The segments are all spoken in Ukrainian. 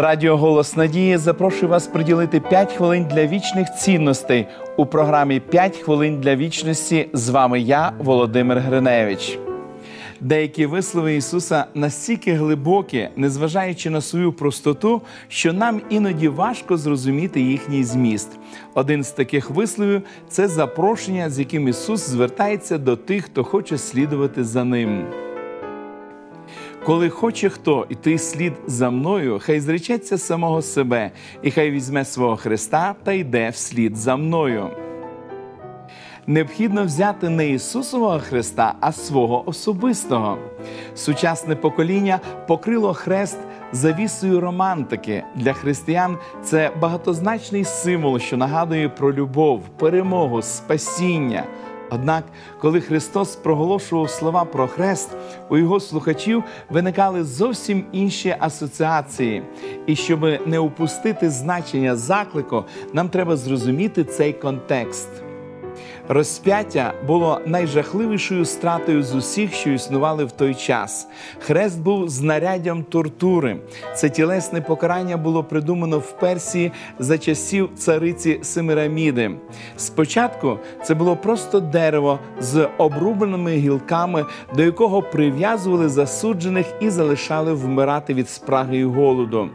Радіо Голос Надії запрошує вас приділити 5 хвилин для вічних цінностей у програмі «5 хвилин для вічності. З вами я, Володимир Гриневич. Деякі вислови Ісуса настільки глибокі, незважаючи на свою простоту, що нам іноді важко зрозуміти їхній зміст. Один з таких висловів це запрошення, з яким Ісус звертається до тих, хто хоче слідувати за ним. Коли хоче хто йти слід за мною, хай зречеться самого себе, і хай візьме свого Христа та йде вслід за мною. Необхідно взяти не Ісусового Христа, а свого особистого. Сучасне покоління покрило хрест завісою романтики. Для християн це багатозначний символ, що нагадує про любов, перемогу, спасіння. Однак, коли Христос проголошував слова про хрест, у його слухачів виникали зовсім інші асоціації. І щоб не упустити значення заклику, нам треба зрозуміти цей контекст. Розп'яття було найжахливішою стратою з усіх, що існували в той час. Хрест був знаряддям тортури. Це тілесне покарання було придумано в Персії за часів цариці Семираміди. Спочатку це було просто дерево з обрубленими гілками, до якого прив'язували засуджених і залишали вмирати від спраги і голоду.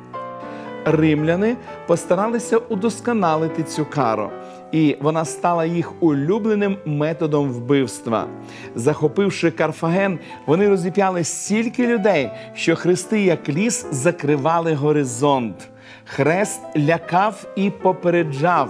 Римляни постаралися удосконалити цю кару і вона стала їх улюбленим методом вбивства. Захопивши Карфаген, вони розіп'яли стільки людей, що хрести, як ліс, закривали горизонт. Хрест лякав і попереджав.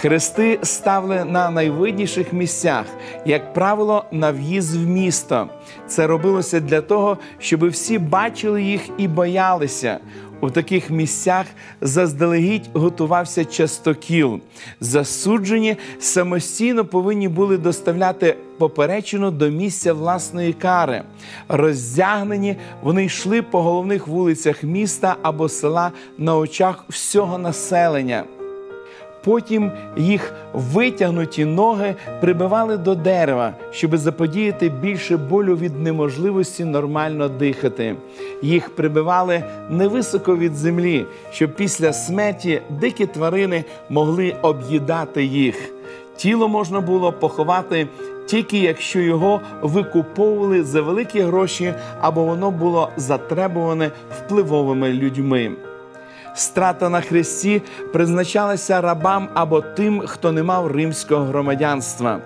Хрести ставили на найвидніших місцях, як правило, на в'їзд в місто. Це робилося для того, щоб всі бачили їх і боялися. У таких місцях заздалегідь готувався частокіл. Засуджені самостійно повинні були доставляти поперечину до місця власної кари. Роздягнені вони йшли по головних вулицях міста або села на очах всього населення. Потім їх витягнуті ноги прибивали до дерева, щоб заподіяти більше болю від неможливості нормально дихати. Їх прибивали невисоко від землі, щоб після смерті дикі тварини могли об'їдати їх. Тіло можна було поховати. Тільки якщо його викуповували за великі гроші або воно було затребуване впливовими людьми страта на хресті призначалася рабам або тим, хто не мав римського громадянства.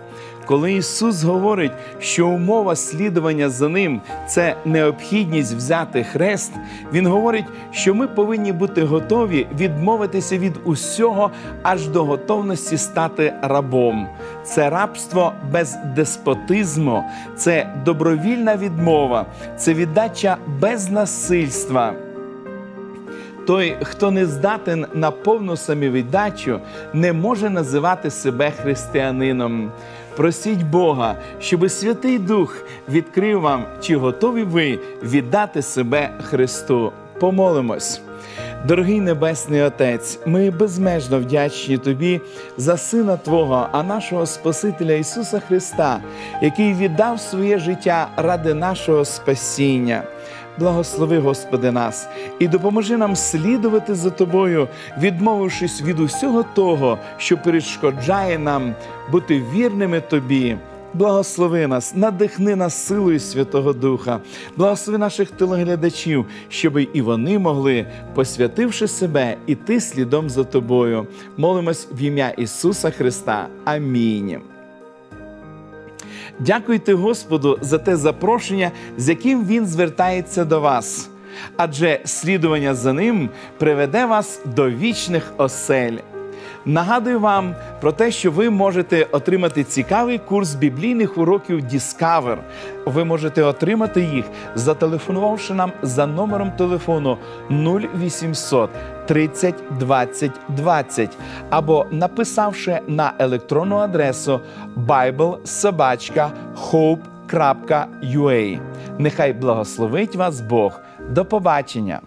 Коли Ісус говорить, що умова слідування за ним це необхідність взяти хрест, Він говорить, що ми повинні бути готові відмовитися від усього аж до готовності стати рабом. Це рабство без деспотизму, це добровільна відмова, це віддача без насильства. Той, хто не здатен на повну самовіддачу, не може називати себе християнином. Просіть Бога, щоби Святий Дух відкрив вам, чи готові ви віддати себе Христу. Помолимось. Дорогий Небесний Отець, ми безмежно вдячні Тобі за Сина Твого, а нашого Спасителя Ісуса Христа, який віддав своє життя ради нашого спасіння. Благослови, Господи, нас і допоможи нам слідувати за Тобою, відмовившись від усього того, що перешкоджає нам бути вірними Тобі. Благослови нас, надихни нас силою Святого Духа, благослови наших телеглядачів, щоб і вони могли, посвятивши себе, іти слідом за тобою. Молимось в ім'я Ісуса Христа. Амінь. Дякуйте Господу за те запрошення, з яким Він звертається до вас. Адже слідування за ним приведе вас до вічних осель. Нагадую вам про те, що ви можете отримати цікавий курс біблійних уроків Discover. Ви можете отримати їх, зателефонувавши нам за номером телефону 0800 30 20 20 або написавши на електронну адресу biblesobachka.hope.ua. Нехай благословить вас Бог. До побачення!